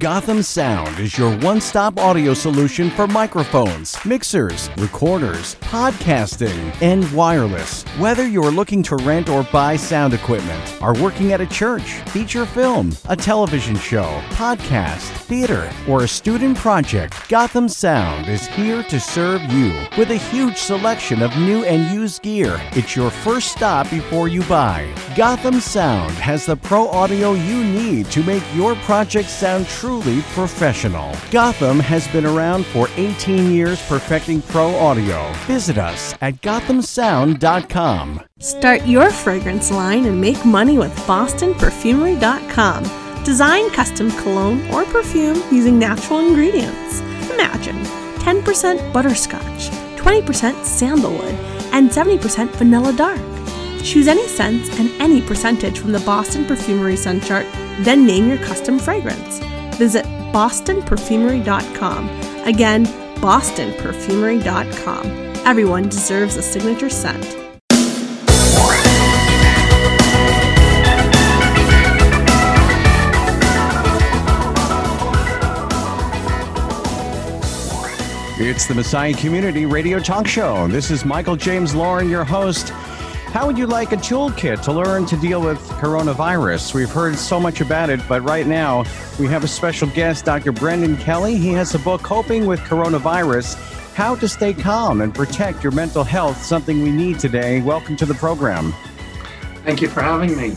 Gotham Sound is your one stop audio solution for microphones, mixers, recorders, podcasting, and wireless. Whether you're looking to rent or buy sound equipment, are working at a church, feature film, a television show, podcast, theater, or a student project, Gotham Sound is here to serve you. With a huge selection of new and used gear, it's your first stop before you buy. Gotham Sound has the pro audio you need to make your project sound truly professional. Gotham has been around for 18 years perfecting pro audio. Visit us at gothamsound.com. Start your fragrance line and make money with bostonperfumery.com. Design custom cologne or perfume using natural ingredients. Imagine 10% butterscotch, 20% sandalwood, and 70% vanilla dark. Choose any scents and any percentage from the Boston Perfumery Scent Chart, then name your custom fragrance. Visit bostonperfumery.com. Again, bostonperfumery.com. Everyone deserves a signature scent. It's the Messiah Community Radio Talk Show. This is Michael James Lauren, your host. How would you like a toolkit to learn to deal with coronavirus? We've heard so much about it, but right now we have a special guest, Dr. Brendan Kelly. He has a book, Coping with Coronavirus How to Stay Calm and Protect Your Mental Health, something we need today. Welcome to the program. Thank you for having me.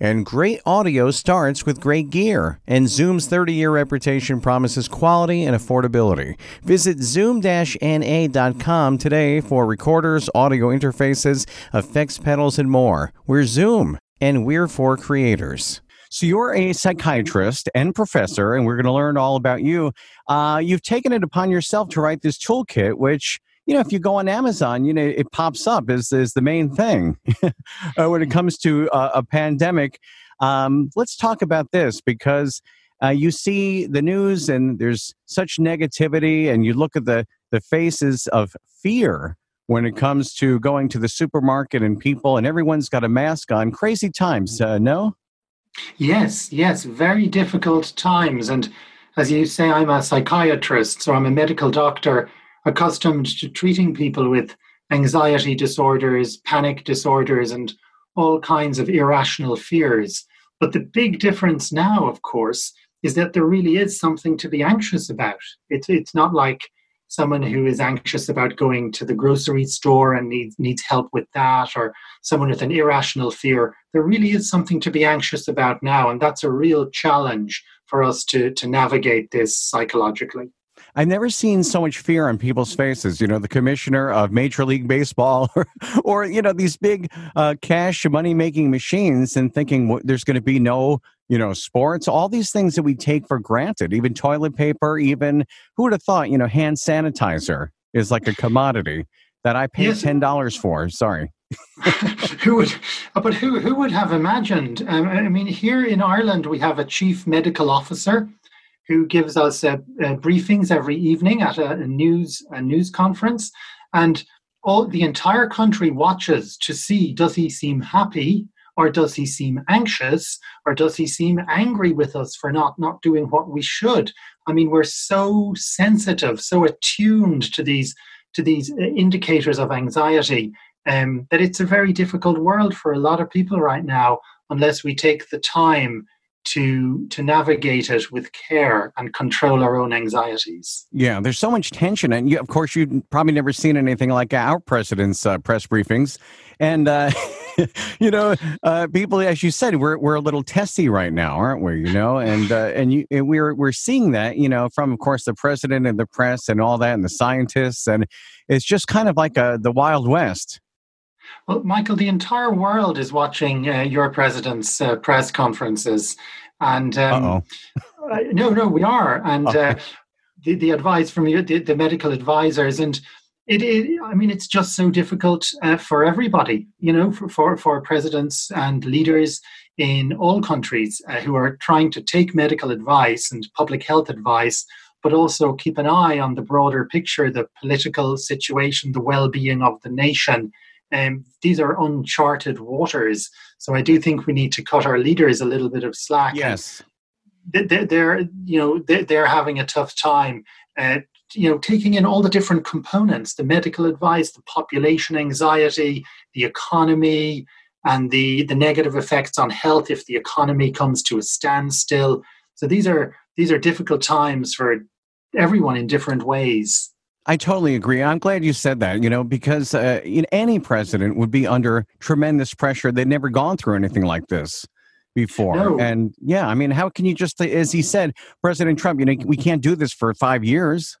And great audio starts with great gear, and Zoom's 30 year reputation promises quality and affordability. Visit zoom-na.com today for recorders, audio interfaces, effects pedals, and more. We're Zoom, and we're for creators. So you're a psychiatrist and professor, and we're going to learn all about you. Uh, you've taken it upon yourself to write this toolkit, which you know, if you go on Amazon, you know, it pops up is, as the main thing uh, when it comes to uh, a pandemic. Um, let's talk about this because uh, you see the news and there's such negativity, and you look at the, the faces of fear when it comes to going to the supermarket and people, and everyone's got a mask on. Crazy times, uh, no? Yes, yes, very difficult times. And as you say, I'm a psychiatrist, so I'm a medical doctor accustomed to treating people with anxiety disorders, panic disorders, and all kinds of irrational fears. But the big difference now, of course, is that there really is something to be anxious about. It's, it's not like someone who is anxious about going to the grocery store and needs, needs help with that, or someone with an irrational fear. There really is something to be anxious about now, and that's a real challenge for us to, to navigate this psychologically. I've never seen so much fear on people's faces. You know, the commissioner of Major League Baseball, or, or you know, these big uh, cash money making machines, and thinking well, there's going to be no, you know, sports. All these things that we take for granted, even toilet paper, even who would have thought, you know, hand sanitizer is like a commodity that I pay yes. ten dollars for. Sorry. who would, but who who would have imagined? Um, I mean, here in Ireland, we have a chief medical officer who gives us uh, uh, briefings every evening at a, a, news a news conference, and all the entire country watches to see does he seem happy or does he seem anxious or does he seem angry with us for not not doing what we should? I mean we're so sensitive so attuned to these to these uh, indicators of anxiety um, that it's a very difficult world for a lot of people right now unless we take the time to to navigate it with care and control our own anxieties. Yeah, there's so much tension, and you, of course, you've probably never seen anything like our president's uh, press briefings, and. Uh, you know, uh, people, as you said, we're we're a little testy right now, aren't we? You know, and uh, and, you, and we're we're seeing that, you know, from of course the president and the press and all that, and the scientists, and it's just kind of like a, uh, the wild west. Well, Michael, the entire world is watching uh, your president's uh, press conferences, and um, uh, no, no, we are, and uh, the the advice from you, the, the medical advisors, and it, it, I mean, it's just so difficult uh, for everybody, you know, for, for for presidents and leaders in all countries uh, who are trying to take medical advice and public health advice but also keep an eye on the broader picture, the political situation, the well being of the nation, um, these are uncharted waters. So I do think we need to cut our leaders a little bit of slack. Yes. They're, they're you know, they're having a tough time. Uh, you know, taking in all the different components, the medical advice, the population anxiety, the economy, and the, the negative effects on health if the economy comes to a standstill. So these are these are difficult times for everyone in different ways. I totally agree. I'm glad you said that, you know, because uh, any president would be under tremendous pressure. They'd never gone through anything like this before. No. And yeah, I mean, how can you just, as he said, President Trump, you know, we can't do this for five years.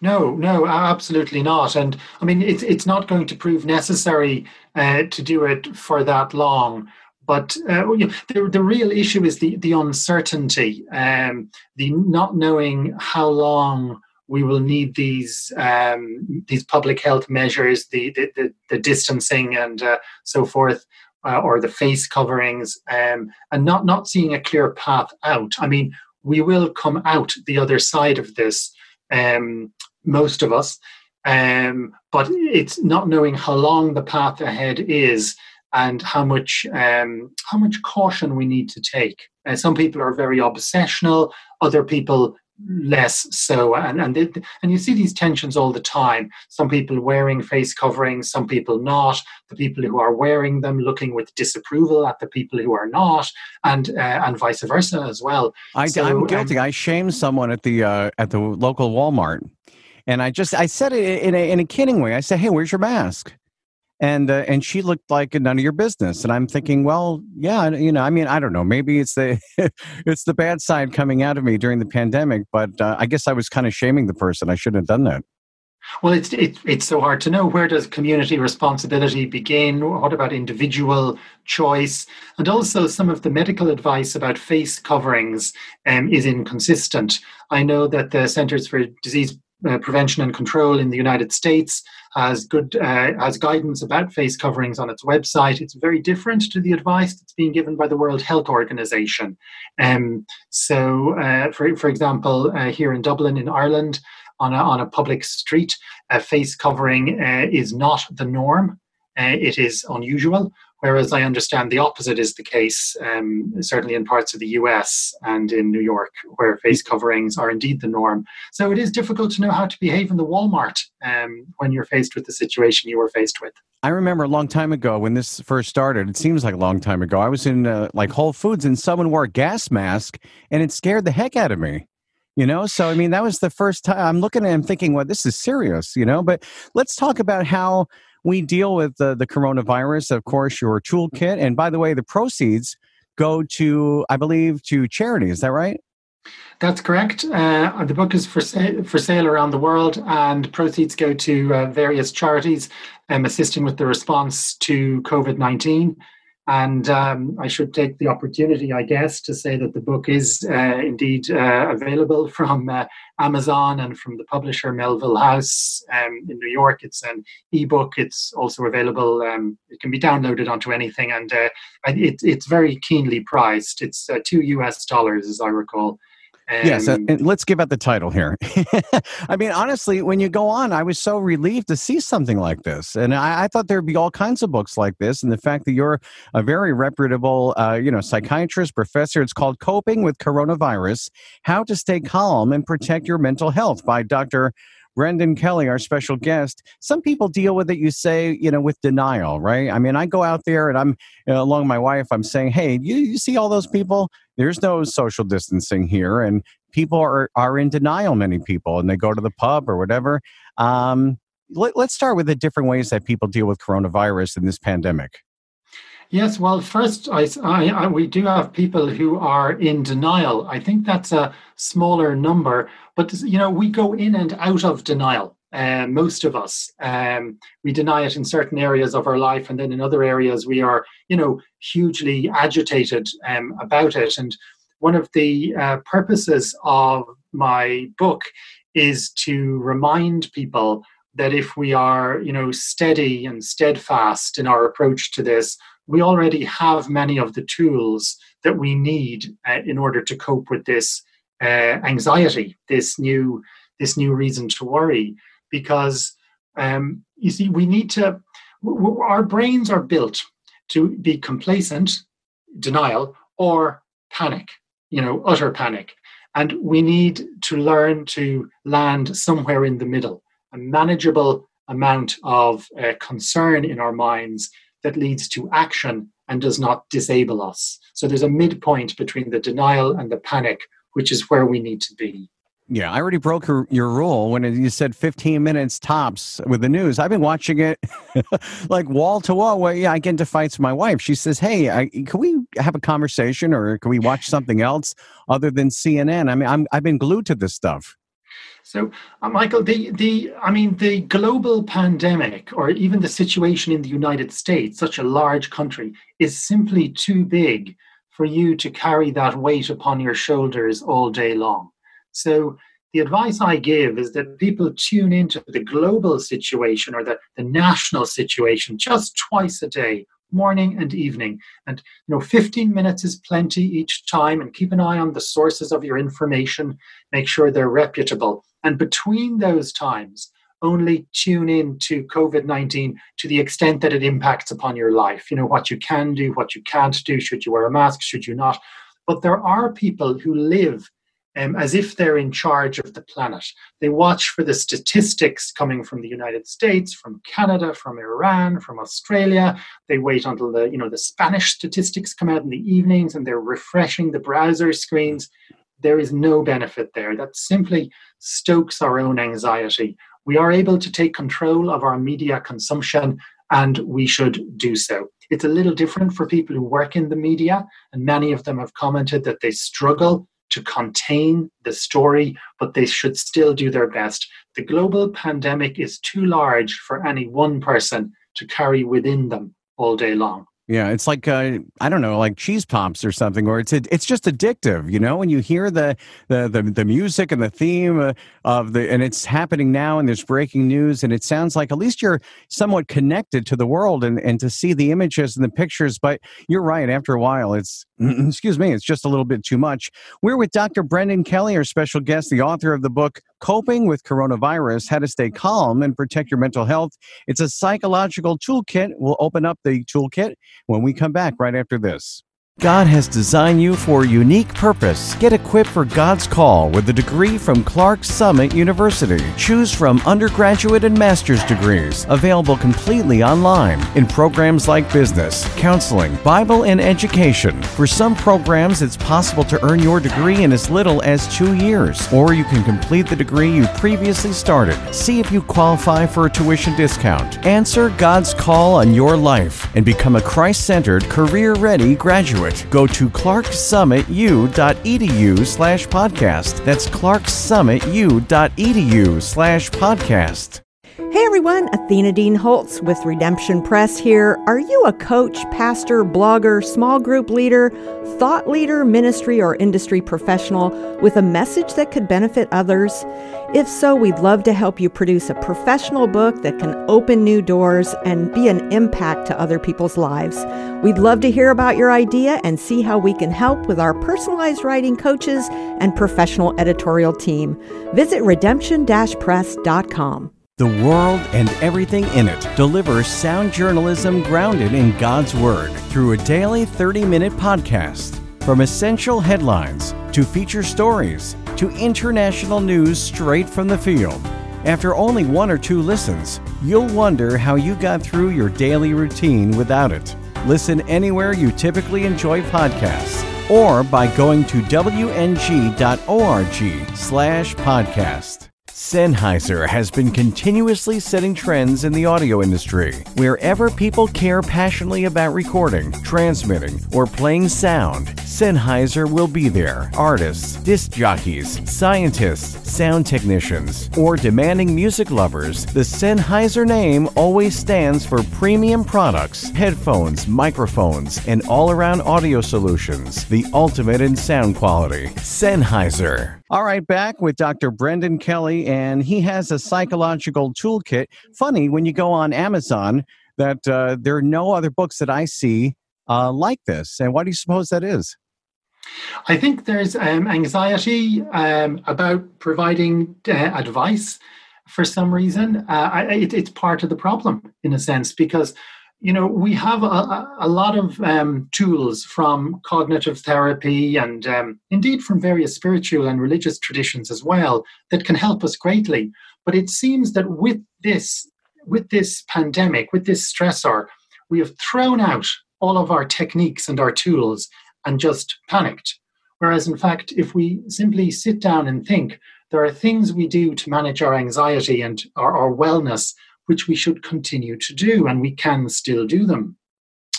No, no, absolutely not. And I mean, it's it's not going to prove necessary uh, to do it for that long. But uh, the, the real issue is the, the uncertainty, um, the not knowing how long we will need these um, these public health measures, the the, the, the distancing and uh, so forth, uh, or the face coverings, um, and not not seeing a clear path out. I mean, we will come out the other side of this, um, most of us, um, but it's not knowing how long the path ahead is and how much um, how much caution we need to take. Uh, some people are very obsessional. Other people less so and and they, and you see these tensions all the time. Some people wearing face coverings some people not. The people who are wearing them looking with disapproval at the people who are not and uh, and vice versa as well. I, I'm guilty. Um, i shamed someone at the uh, at the local walmart and i just i said it in a, in a kidding way. I said hey where's your mask and uh, and she looked like none of your business. And i'm thinking well yeah you know i mean i don't know. Maybe it's the it's the bad side coming out of me during the pandemic but uh, i guess i was kind of shaming the person. I shouldn't have done that. Well it's it, it's so hard to know. Where does community responsibility begin? What about individual choice? And also some of the medical advice about face coverings um, is inconsistent. I know that the centers for disease uh, prevention and control in the United States has good uh, guidance about face coverings on its website. It's very different to the advice that's being given by the World Health Organization. Um, so, uh, for for example, uh, here in Dublin, in Ireland, on a, on a public street, a face covering uh, is not the norm. Uh, it is unusual. Whereas I understand the opposite is the case, um, certainly in parts of the US and in New York, where face coverings are indeed the norm. So it is difficult to know how to behave in the Walmart um, when you're faced with the situation you were faced with. I remember a long time ago when this first started. It seems like a long time ago. I was in uh, like Whole Foods and someone wore a gas mask, and it scared the heck out of me you know so i mean that was the first time i'm looking at him thinking well this is serious you know but let's talk about how we deal with the, the coronavirus, of course, your toolkit. And by the way, the proceeds go to, I believe, to charity. Is that right? That's correct. Uh, the book is for sale, for sale around the world, and proceeds go to uh, various charities um, assisting with the response to COVID 19. And um, I should take the opportunity, I guess, to say that the book is uh, indeed uh, available from uh, Amazon and from the publisher Melville House um, in New York. It's an ebook. It's also available. Um, it can be downloaded onto anything, and uh, it, it's very keenly priced. It's uh, two US dollars, as I recall. Um, yes, and let's give out the title here. I mean, honestly, when you go on, I was so relieved to see something like this, and I, I, thought there'd be all kinds of books like this. And the fact that you're a very reputable, uh, you know, psychiatrist professor, it's called "Coping with Coronavirus: How to Stay Calm and Protect Your Mental Health" by Dr. Brendan Kelly, our special guest. Some people deal with it, you say, you know, with denial, right? I mean, I go out there and I'm, you know, along my wife, I'm saying, hey, you, you see all those people? There's no social distancing here. And people are, are in denial, many people, and they go to the pub or whatever. Um, let, let's start with the different ways that people deal with coronavirus in this pandemic. Yes, well, first, I, I, I, we do have people who are in denial. I think that's a smaller number, but you know, we go in and out of denial. Uh, most of us, um, we deny it in certain areas of our life, and then in other areas, we are, you know, hugely agitated um, about it. And one of the uh, purposes of my book is to remind people that if we are, you know, steady and steadfast in our approach to this, we already have many of the tools that we need uh, in order to cope with this uh, anxiety, this new this new reason to worry. Because um, you see, we need to. W- w- our brains are built to be complacent, denial, or panic. You know, utter panic, and we need to learn to land somewhere in the middle, a manageable amount of uh, concern in our minds that leads to action and does not disable us. So there's a midpoint between the denial and the panic, which is where we need to be. Yeah, I already broke your, your rule when you said 15 minutes tops with the news. I've been watching it like wall to wall. Where yeah, I get into fights with my wife. She says, "Hey, I, can we have a conversation, or can we watch something else other than CNN?" I mean, I'm I've been glued to this stuff. So, uh, Michael, the the I mean, the global pandemic, or even the situation in the United States, such a large country, is simply too big for you to carry that weight upon your shoulders all day long. So, the advice I give is that people tune into the global situation or the, the national situation just twice a day morning and evening and you know 15 minutes is plenty each time and keep an eye on the sources of your information make sure they're reputable and between those times, only tune in to COVID 19 to the extent that it impacts upon your life. You know, what you can do, what you can't do, should you wear a mask, should you not. But there are people who live um, as if they're in charge of the planet. They watch for the statistics coming from the United States, from Canada, from Iran, from Australia. They wait until the you know the Spanish statistics come out in the evenings, and they're refreshing the browser screens there is no benefit there. That simply stokes our own anxiety. We are able to take control of our media consumption and we should do so. It's a little different for people who work in the media, and many of them have commented that they struggle to contain the story, but they should still do their best. The global pandemic is too large for any one person to carry within them all day long. Yeah, it's like uh, I don't know, like cheese pops or something, or it's it's just addictive, you know. When you hear the the the, the music and the theme uh, of the, and it's happening now, and there's breaking news, and it sounds like at least you're somewhat connected to the world, and and to see the images and the pictures. But you're right. After a while, it's excuse me, it's just a little bit too much. We're with Dr. Brendan Kelly, our special guest, the author of the book Coping with Coronavirus How to Stay Calm and Protect Your Mental Health. It's a psychological toolkit. We'll open up the toolkit when we come back right after this. God has designed you for a unique purpose. Get equipped for God's call with a degree from Clarks Summit University. Choose from undergraduate and master's degrees, available completely online in programs like business, counseling, Bible, and education. For some programs, it's possible to earn your degree in as little as two years, or you can complete the degree you previously started. See if you qualify for a tuition discount. Answer God's call on your life and become a Christ centered, career ready graduate go to clarksummitu.edu slash podcast. That's clarksummitu.edu slash podcast. Hey everyone, Athena Dean Holtz with Redemption Press here. Are you a coach, pastor, blogger, small group leader, thought leader, ministry, or industry professional with a message that could benefit others? If so, we'd love to help you produce a professional book that can open new doors and be an impact to other people's lives. We'd love to hear about your idea and see how we can help with our personalized writing coaches and professional editorial team. Visit redemption press.com. The world and everything in it delivers sound journalism grounded in God's Word through a daily 30 minute podcast. From essential headlines to feature stories to international news straight from the field. After only one or two listens, you'll wonder how you got through your daily routine without it. Listen anywhere you typically enjoy podcasts or by going to wng.org slash podcast. Sennheiser has been continuously setting trends in the audio industry. Wherever people care passionately about recording, transmitting, or playing sound, Sennheiser will be there. Artists, disc jockeys, scientists, sound technicians, or demanding music lovers, the Sennheiser name always stands for premium products, headphones, microphones, and all around audio solutions, the ultimate in sound quality. Sennheiser. All right, back with Dr. Brendan Kelly, and he has a psychological toolkit. Funny when you go on Amazon that uh, there are no other books that I see uh, like this. And why do you suppose that is? I think there's um, anxiety um, about providing uh, advice for some reason. Uh, I, it, it's part of the problem in a sense because you know, we have a, a lot of um, tools from cognitive therapy and um, indeed from various spiritual and religious traditions as well that can help us greatly. But it seems that with this, with this pandemic, with this stressor, we have thrown out all of our techniques and our tools and just panicked. Whereas, in fact, if we simply sit down and think, there are things we do to manage our anxiety and our, our wellness which we should continue to do, and we can still do them.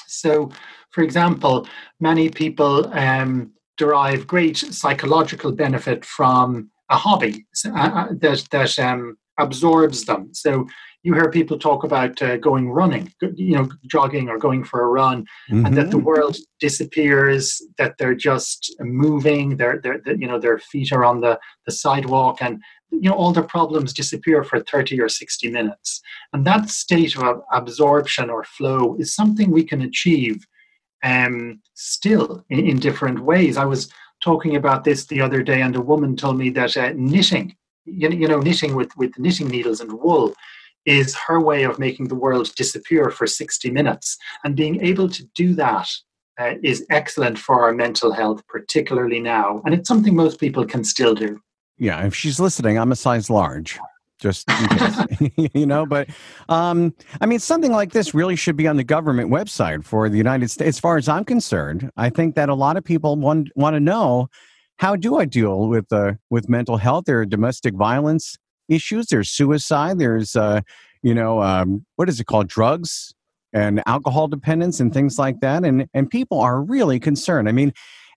So, for example, many people um, derive great psychological benefit from a hobby uh, uh, that that um, absorbs them. So you hear people talk about uh, going running, you know, jogging or going for a run, mm-hmm. and that the mm-hmm. world disappears. That they're just moving. Their their you know their feet are on the the sidewalk, and you know all the problems disappear for 30 or 60 minutes. And that state of absorption or flow is something we can achieve um, still in, in different ways. I was talking about this the other day and a woman told me that uh, knitting you, you know knitting with, with knitting needles and wool is her way of making the world disappear for 60 minutes. And being able to do that uh, is excellent for our mental health particularly now. And it's something most people can still do yeah, if she's listening, I'm a size large. Just you know, but um, I mean, something like this really should be on the government website for the United States. As far as I'm concerned, I think that a lot of people want want to know how do I deal with uh, with mental health? There are domestic violence issues. There's suicide. There's uh, you know um, what is it called? Drugs and alcohol dependence and things like that. And and people are really concerned. I mean,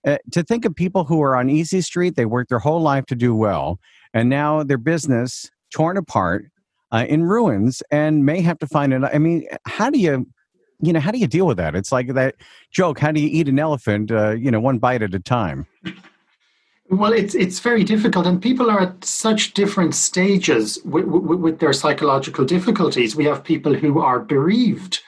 uh, to think of people who are on easy street they worked their whole life to do well and now their business torn apart uh, in ruins and may have to find it i mean how do you you know how do you deal with that? It's like that joke how do you eat an elephant uh, you know one bite at a time? Well it's it's very difficult and people are at such different stages with, with, with their psychological difficulties. We have people who are bereaved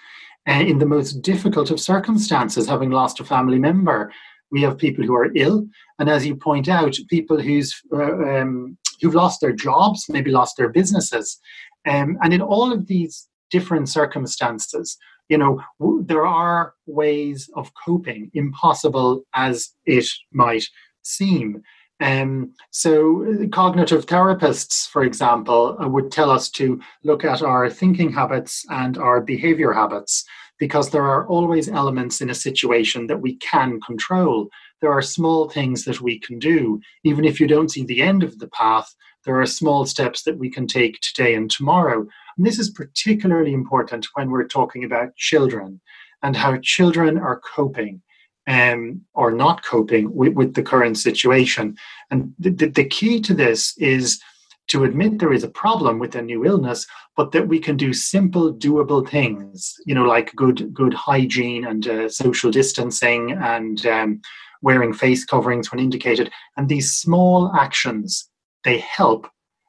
uh, in the most difficult of circumstances having lost a family member we have people who are ill, and as you point out, people who's uh, um, who've lost their jobs, maybe lost their businesses, um, and in all of these different circumstances, you know, w- there are ways of coping, impossible as it might seem. Um, so, uh, cognitive therapists, for example, uh, would tell us to look at our thinking habits and our behavior habits because there are always elements in a situation that we can control. There are small things that we can do. Even if you don't see the end of the path, there are small steps that we can take today and tomorrow. And this is particularly important when we're talking about children and how children are coping um, or not coping with, with the current situation. And the, the, the key to this is to admit there is a problem with a new illness, but that we can do simple, doable things, you know, like good good hygiene and uh, social distancing and um, wearing face coverings when indicated. And these small actions they help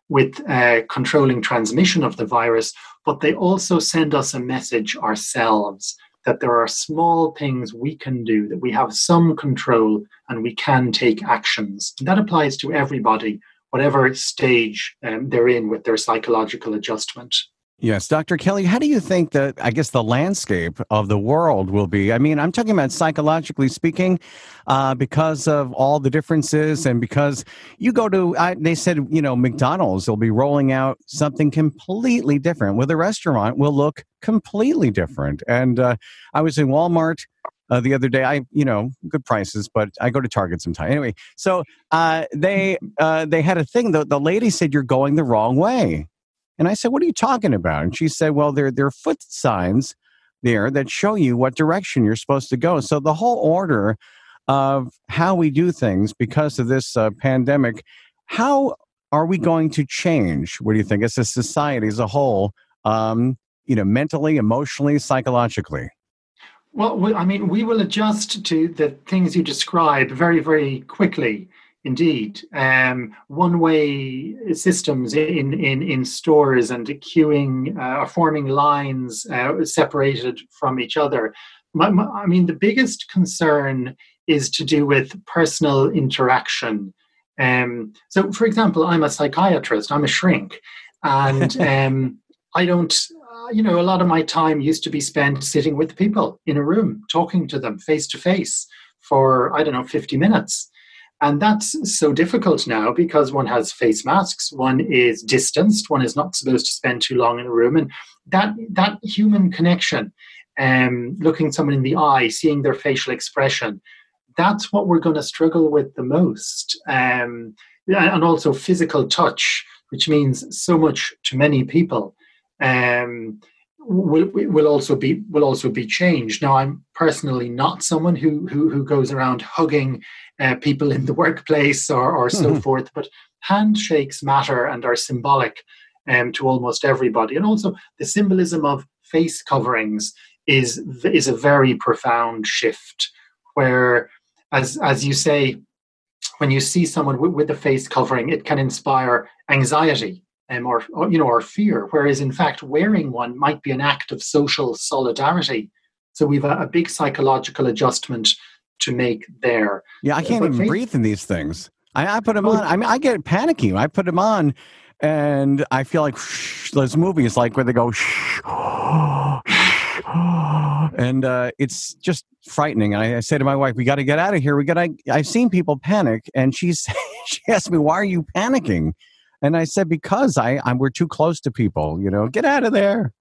with uh, controlling transmission of the virus, but they also send us a message ourselves that there are small things we can do, that we have some control and we can take actions. And that applies to everybody, whatever stage um, they're in with their psychological adjustment. Yes, Dr. Kelly, how do you think that, I guess, the landscape of the world will be? I mean, I'm talking about psychologically speaking, uh, because of all the differences and because you go to, I, they said, you know, McDonald's will be rolling out something completely different, where the restaurant will look completely different. And uh, I was in Walmart. Uh, the other day. I, you know, good prices, but I go to Target sometimes. Anyway, so uh, they uh, they had a thing. The, the lady said you're going the wrong way, and I said, What are you talking about? And she said, Well, there, there are foot signs there that show you what direction you're supposed to go. So the whole order of how we do things because of this uh, pandemic, how are we going to change? What do you think as a society as a whole, um, you know, mentally, emotionally, psychologically? Well, I mean, we will adjust to the things you describe very, very quickly. Indeed, um, one-way systems in, in, in stores and queuing uh, forming lines uh, separated from each other. My, my, I mean, the biggest concern is to do with personal interaction. Um, so, for example, I'm a psychiatrist. I'm a shrink, and um, I don't. You know, a lot of my time used to be spent sitting with people in a room, talking to them face to face for I don't know, 50 minutes. And that's so difficult now because one has face masks, one is distanced, one is not supposed to spend too long in a room. And that, that human connection, um, looking someone in the eye, seeing their facial expression, that's what we're going to struggle with the most. Um, and also physical touch, which means so much to many people. Um, will will also be will also be changed. Now, I'm personally not someone who who, who goes around hugging uh, people in the workplace or or mm-hmm. so forth, but handshakes matter and are symbolic um, to almost everybody, and also the symbolism of face coverings is is a very profound shift where as as you say when you see someone with, with a face covering it can inspire anxiety um, or, or, you know or fear whereas in fact wearing one might be an act of social solidarity so we've a, a big psychological adjustment to make there yeah i can't but even breathe in these things I, I put them oh, on i mean i get panicky i put them on and i feel like whoosh, those movies like where they go shh, and uh, it's just frightening. And I, I say to my wife, "We got to get out of here. We got. I've seen people panic, and she's she asked me, "Why are you panicking?" And I said, because I, I'm, we're too close to people, you know, get out of there.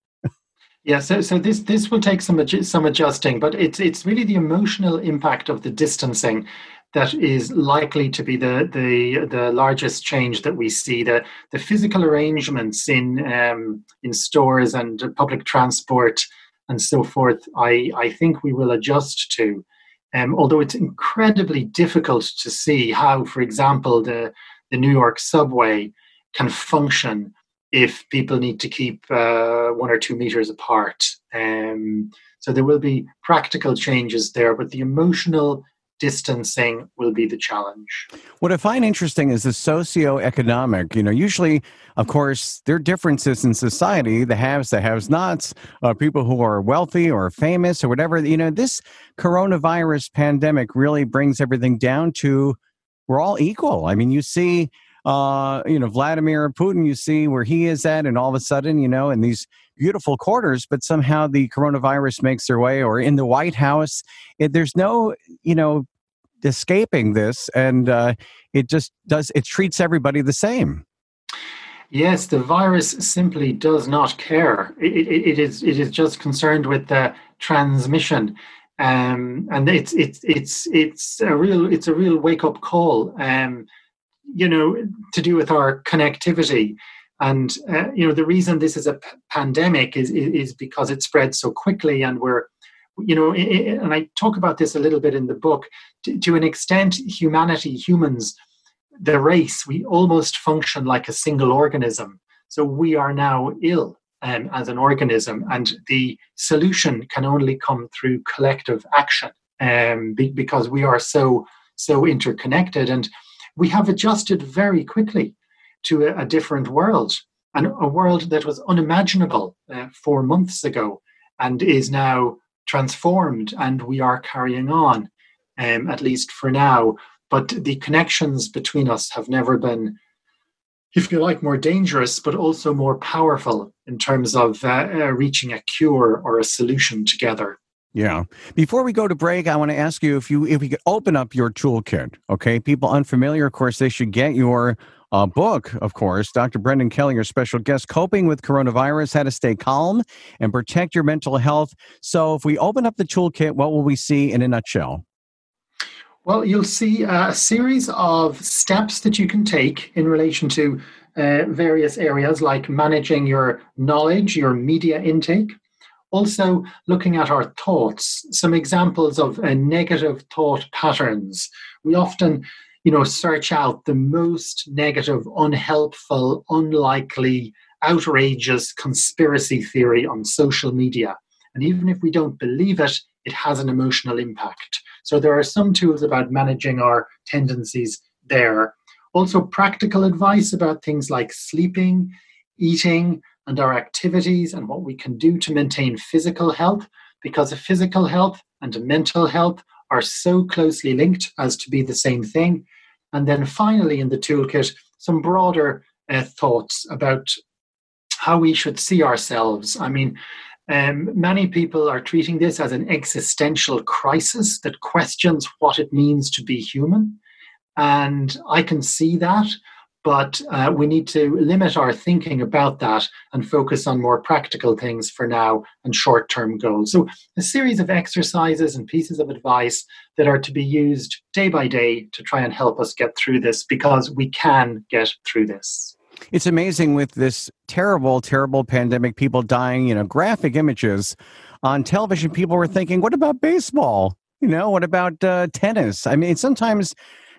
Yeah, so so this this will take some some adjusting, but it's it's really the emotional impact of the distancing that is likely to be the the the largest change that we see. The the physical arrangements in um, in stores and public transport and so forth. I I think we will adjust to. Um, although it's incredibly difficult to see how, for example, the the New York subway can function if people need to keep uh, one or two meters apart. Um, so there will be practical changes there, but the emotional distancing will be the challenge. What I find interesting is the socio-economic. You know, usually, of course, there are differences in society: the haves, the have-nots, uh, people who are wealthy or famous or whatever. You know, this coronavirus pandemic really brings everything down to we're all equal. I mean, you see uh, you know, Vladimir Putin, you see where he is at, and all of a sudden, you know, in these beautiful quarters, but somehow the coronavirus makes their way, or in the White House, it, there's no, you know, escaping this, and uh, it just does. It treats everybody the same. Yes, the virus simply does not care. It, it, it is it is just concerned with the transmission, um, and it's it's it's it's a real it's a real wake up call. Um, you know, to do with our connectivity. And uh, you know, the reason this is a p- pandemic is, is because it spreads so quickly, and we're, you know, it, it, and I talk about this a little bit in the book. To, to an extent, humanity, humans, the race, we almost function like a single organism. So we are now ill um, as an organism, and the solution can only come through collective action um, be, because we are so so interconnected, and we have adjusted very quickly to a, a different world, and a world that was unimaginable uh, four months ago, and is now transformed, and we are carrying on, um, at least for now. But the connections between us have never been if you like, more dangerous, but also more powerful in terms of uh, uh, reaching a cure or a solution together. Yeah. Before we go to break, I want to ask you if you if we could open up your toolkit. Okay, people unfamiliar, of course, they should get your uh, book, of course. Dr. Brendan Kelly, your special guest, coping with coronavirus, how to stay calm and protect your mental health. So, if we open up the toolkit, what will we see in a nutshell? Well, you'll see a series of steps that you can take in relation to uh, various areas like managing your knowledge, your media intake. Also, looking at our thoughts, some examples of uh, negative thought patterns. We often, you know, search out the most negative, unhelpful, unlikely, outrageous conspiracy theory on social media. And even if we don't believe it, it has an emotional impact. So there are some tools about managing our tendencies there. Also, practical advice about things like sleeping, eating, and our activities and what we can do to maintain physical health, because physical health and mental health are so closely linked as to be the same thing. And then finally, in the toolkit, some broader uh, thoughts about how we should see ourselves. I mean, um, many people are treating this as an existential crisis that questions what it means to be human. And I can see that, but uh, we need to limit our thinking about that and focus on more practical things for now and short term goals. So, a series of exercises and pieces of advice that are to be used day by day to try and help us get through this because we can get through this it's amazing with this terrible, terrible pandemic, people dying, you know, graphic images on television. People were thinking, what about baseball? You know, what about uh, tennis? I mean, sometimes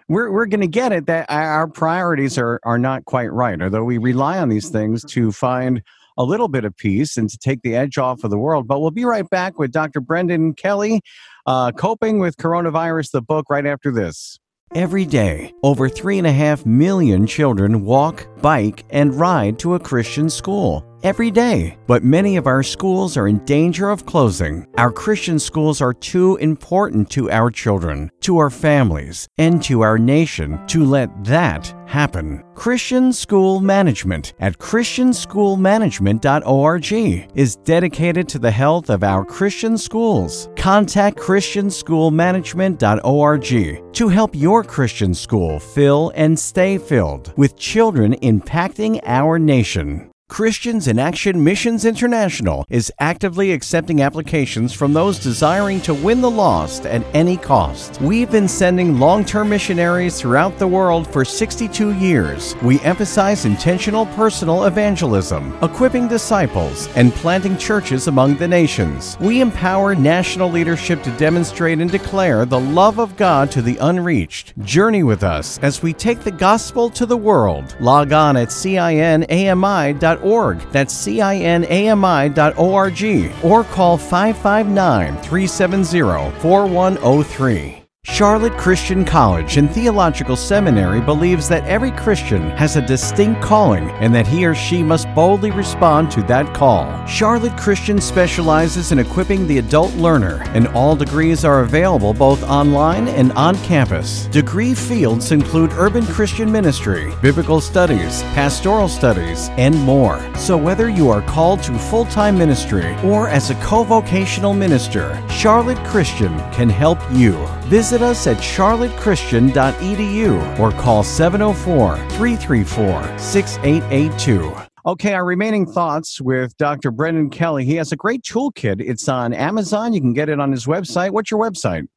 we're, we're going to get it that our priorities are, are not quite right, although we rely on these things to find a little bit of peace and to take the edge off of the world. But we'll be right back with Dr. Brendan Kelly, uh, Coping with Coronavirus, the book, right after this. Every day, over 3.5 million children walk, bike, and ride to a Christian school every day. But many of our schools are in danger of closing. Our Christian schools are too important to our children, to our families, and to our nation to let that happen. Christian School Management at ChristianSchoolManagement.org is dedicated to the health of our Christian schools. Contact ChristianSchoolManagement.org to help your Christian school fill and stay filled with children impacting our nation. Christians in Action Missions International is actively accepting applications from those desiring to win the lost at any cost. We've been sending long term missionaries throughout the world for 62 years. We emphasize intentional personal evangelism, equipping disciples, and planting churches among the nations. We empower national leadership to demonstrate and declare the love of God to the unreached. Journey with us as we take the gospel to the world. Log on at cinami.org that's cinami.org. Or call 559 370 4103. Charlotte Christian College and Theological Seminary believes that every Christian has a distinct calling and that he or she must boldly respond to that call. Charlotte Christian specializes in equipping the adult learner, and all degrees are available both online and on campus. Degree fields include urban Christian ministry, biblical studies, pastoral studies, and more. So whether you are called to full time ministry or as a co vocational minister, Charlotte Christian can help you. Visit us at charlottechristian.edu or call 704 334 6882. Okay, our remaining thoughts with Dr. Brendan Kelly. He has a great toolkit. It's on Amazon. You can get it on his website. What's your website?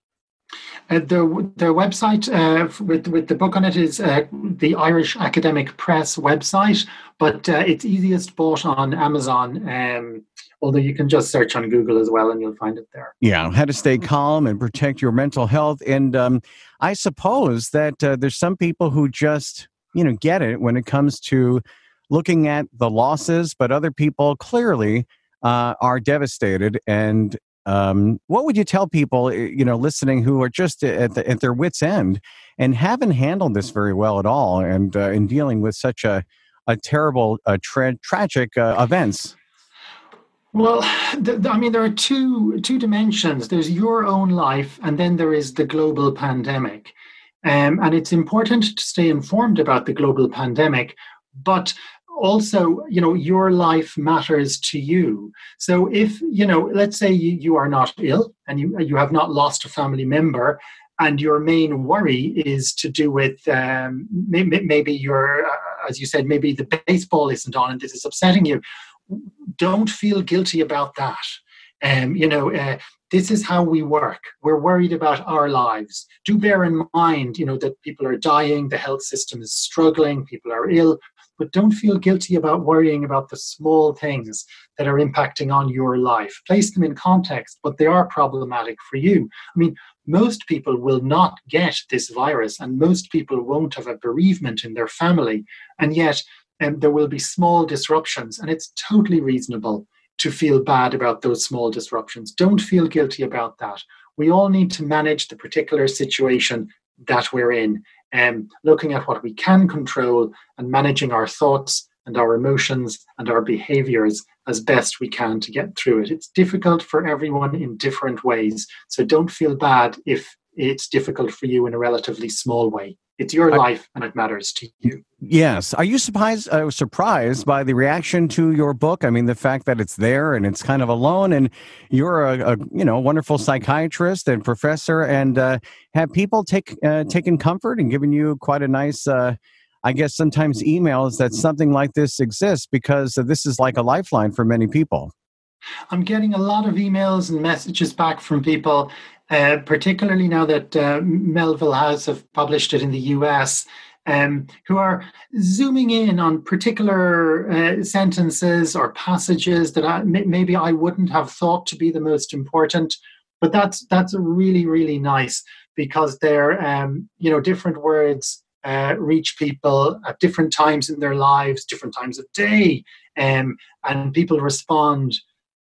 Uh, their their website uh, with with the book on it is uh, the Irish Academic Press website, but uh, it's easiest bought on Amazon. Um, although you can just search on Google as well and you'll find it there. Yeah, how to stay calm and protect your mental health. And um, I suppose that uh, there's some people who just, you know, get it when it comes to looking at the losses, but other people clearly uh, are devastated. And um, what would you tell people, eh, you know, listening who are just at, the, at their wits' end and haven't handled this very well at all, and uh, in dealing with such a a terrible, uh, tra- tragic uh, events? Well, I mean, there are two two dimensions. There's your own life, and then there is the global pandemic. Um, and it's important to stay informed about the global pandemic, but also, you know, your life matters to you. So if, you know, let's say you, you are not ill and you, you have not lost a family member, and your main worry is to do with um, maybe, maybe your, uh, as you said, maybe the baseball isn't on and this is upsetting you. Don't feel guilty about that. Um, you know, uh, this is how we work. We're worried about our lives. Do bear in mind, you know, that people are dying, the health system is struggling, people are ill, but don't feel guilty about worrying about the small things that are impacting on your life. Place them in context, but they are problematic for you. I mean, most people will not get this virus, and most people won't have a bereavement in their family, and yet there will be small disruptions, and it's totally reasonable to feel bad about those small disruptions. Don't feel guilty about that. We all need to manage the particular situation that we're in, and um, looking at what we can control and managing our thoughts and our emotions and our behaviors as best we can to get through it. It's difficult for everyone in different ways. So don't feel bad if it's difficult for you in a relatively small way. It's your life and it matters to you. Yes. Are you surprised uh, surprised by the reaction to your book? I mean, the fact that it's there and it's kind of alone, and you're a, a you know wonderful psychiatrist and professor, and uh, have people take uh, taken comfort and given you quite a nice uh, I guess sometimes emails that something like this exists because this is like a lifeline for many people. I'm getting a lot of emails and messages back from people, uh, particularly now that uh, Melville House have published it in the US, um, who are zooming in on particular uh, sentences or passages that maybe I wouldn't have thought to be the most important. But that's that's really really nice because they're um, you know different words uh, reach people at different times in their lives, different times of day, um, and people respond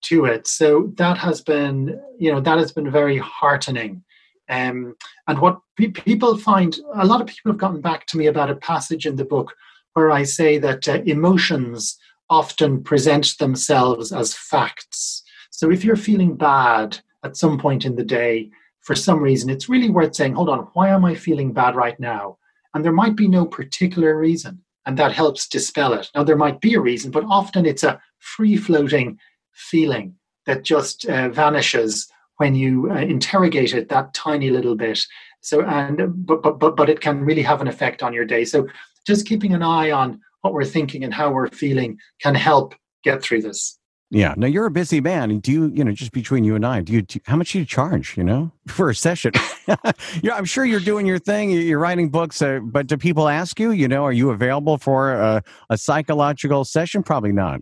to it. So that has been, you know, that has been very heartening. Um, and what pe- people find, a lot of people have gotten back to me about a passage in the book where I say that uh, emotions often present themselves as facts. So if you're feeling bad at some point in the day, for some reason, it's really worth saying, hold on, why am I feeling bad right now? And there might be no particular reason, and that helps dispel it. Now, there might be a reason, but often it's a free floating feeling that just uh, vanishes when you uh, interrogate it that tiny little bit. So, and but, but but but it can really have an effect on your day. So, just keeping an eye on what we're thinking and how we're feeling can help get through this. Yeah. Now you're a busy man. Do you, you know, just between you and I, do you, do, how much do you charge, you know, for a session? yeah, I'm sure you're doing your thing. You're writing books, uh, but do people ask you, you know, are you available for a, a psychological session? Probably not.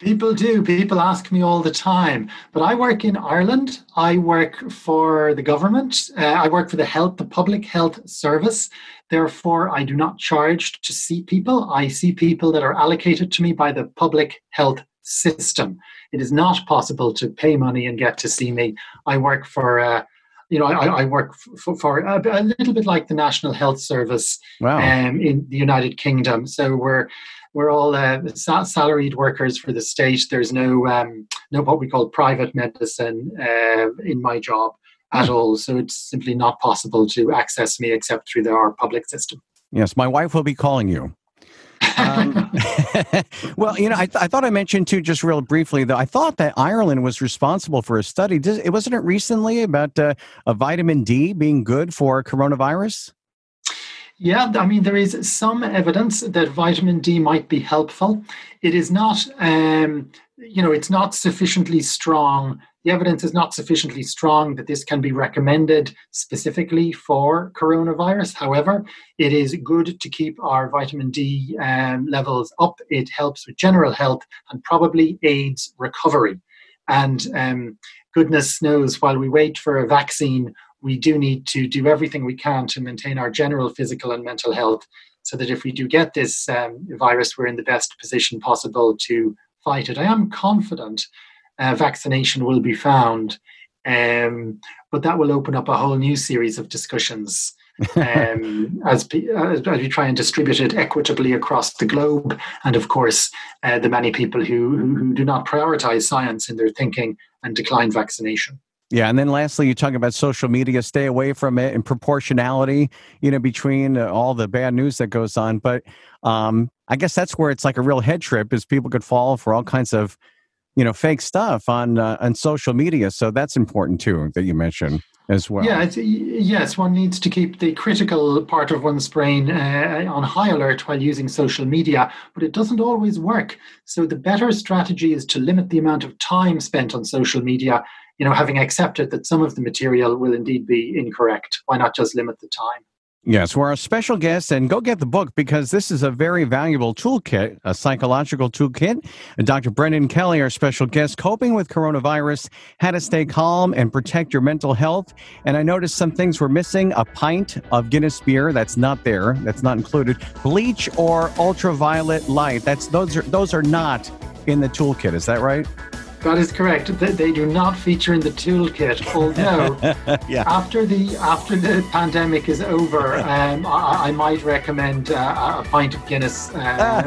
People do. People ask me all the time. But I work in Ireland. I work for the government. Uh, I work for the health, the public health service. Therefore, I do not charge to see people. I see people that are allocated to me by the public health system. It is not possible to pay money and get to see me. I work for, uh, you know, I, I work for, for a, a, little bit like the National Health Service wow. um, in the United Kingdom. So we're we're all uh, salaried workers for the state. There's no um, no what we call private medicine uh, in my job at hmm. all. So it's simply not possible to access me except through the, our public system. Yes, my wife will be calling you. Um, well, you know, I, th- I, thought I mentioned too, just real briefly, though, I thought that Ireland was responsible for a study. Does, it wasn't it recently about uh, a vitamin D being good for coronavirus? Yeah, I mean, there is some evidence that vitamin D might be helpful. It is not, um, you know, it's not sufficiently strong the evidence is not sufficiently strong that this can be recommended specifically for coronavirus. However, it is good to keep our vitamin D um, levels up. It helps with general health and probably aids recovery. And um, goodness knows, while we wait for a vaccine, we do need to do everything we can to maintain our general physical and mental health so that if we do get this um, virus, we're in the best position possible to fight it. I am confident uh, vaccination will be found, um, but that will open up a whole new series of discussions um, as, as, we try and distribute it equitably across the globe, and of course, uh, the many people who, who, who do not prioritize science in their thinking and decline vaccination. Yeah, and then lastly, you talk about social media. Stay away from it and proportionality, you know, between all the bad news that goes on. But um, I guess that's where it's like a real head trip, is people could fall for all kinds of, you know, fake stuff on uh, on social media. So that's important too that you mentioned as well. Yeah, yes, one needs to keep the critical part of one's brain uh, on high alert while using social media, but it doesn't always work. So the better strategy is to limit the amount of time spent on social media. You know, having accepted that some of the material will indeed be incorrect, why not just limit the time? Yes, we're our special guest, and go get the book because this is a very valuable toolkit, a psychological toolkit. Dr. Brendan Kelly, our special guest, coping with coronavirus, how to stay calm and protect your mental health. And I noticed some things were missing: a pint of Guinness beer that's not there, that's not included. Bleach or ultraviolet light. That's those are those are not in the toolkit. Is that right? That is correct. They do not feature in the toolkit. Although yeah. after the after the pandemic is over, um, I, I, might recommend uh, a pint of Guinness uh,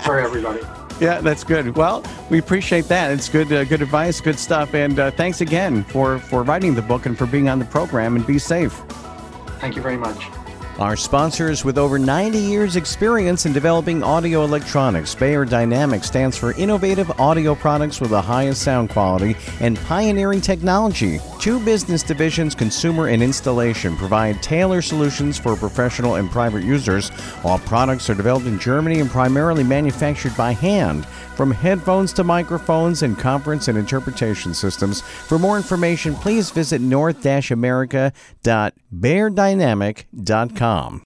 for everybody. Yeah, that's good. Well, we appreciate that. It's good, uh, good advice, good stuff, and uh, thanks again for for writing the book and for being on the program. And be safe. Thank you very much. Our sponsors with over 90 years' experience in developing audio electronics, Beyerdynamic stands for innovative audio products with the highest sound quality and pioneering technology. Two business divisions, consumer and installation, provide tailored solutions for professional and private users. All products are developed in Germany and primarily manufactured by hand. From headphones to microphones and conference and interpretation systems. For more information, please visit north-america.beyerdynamic.com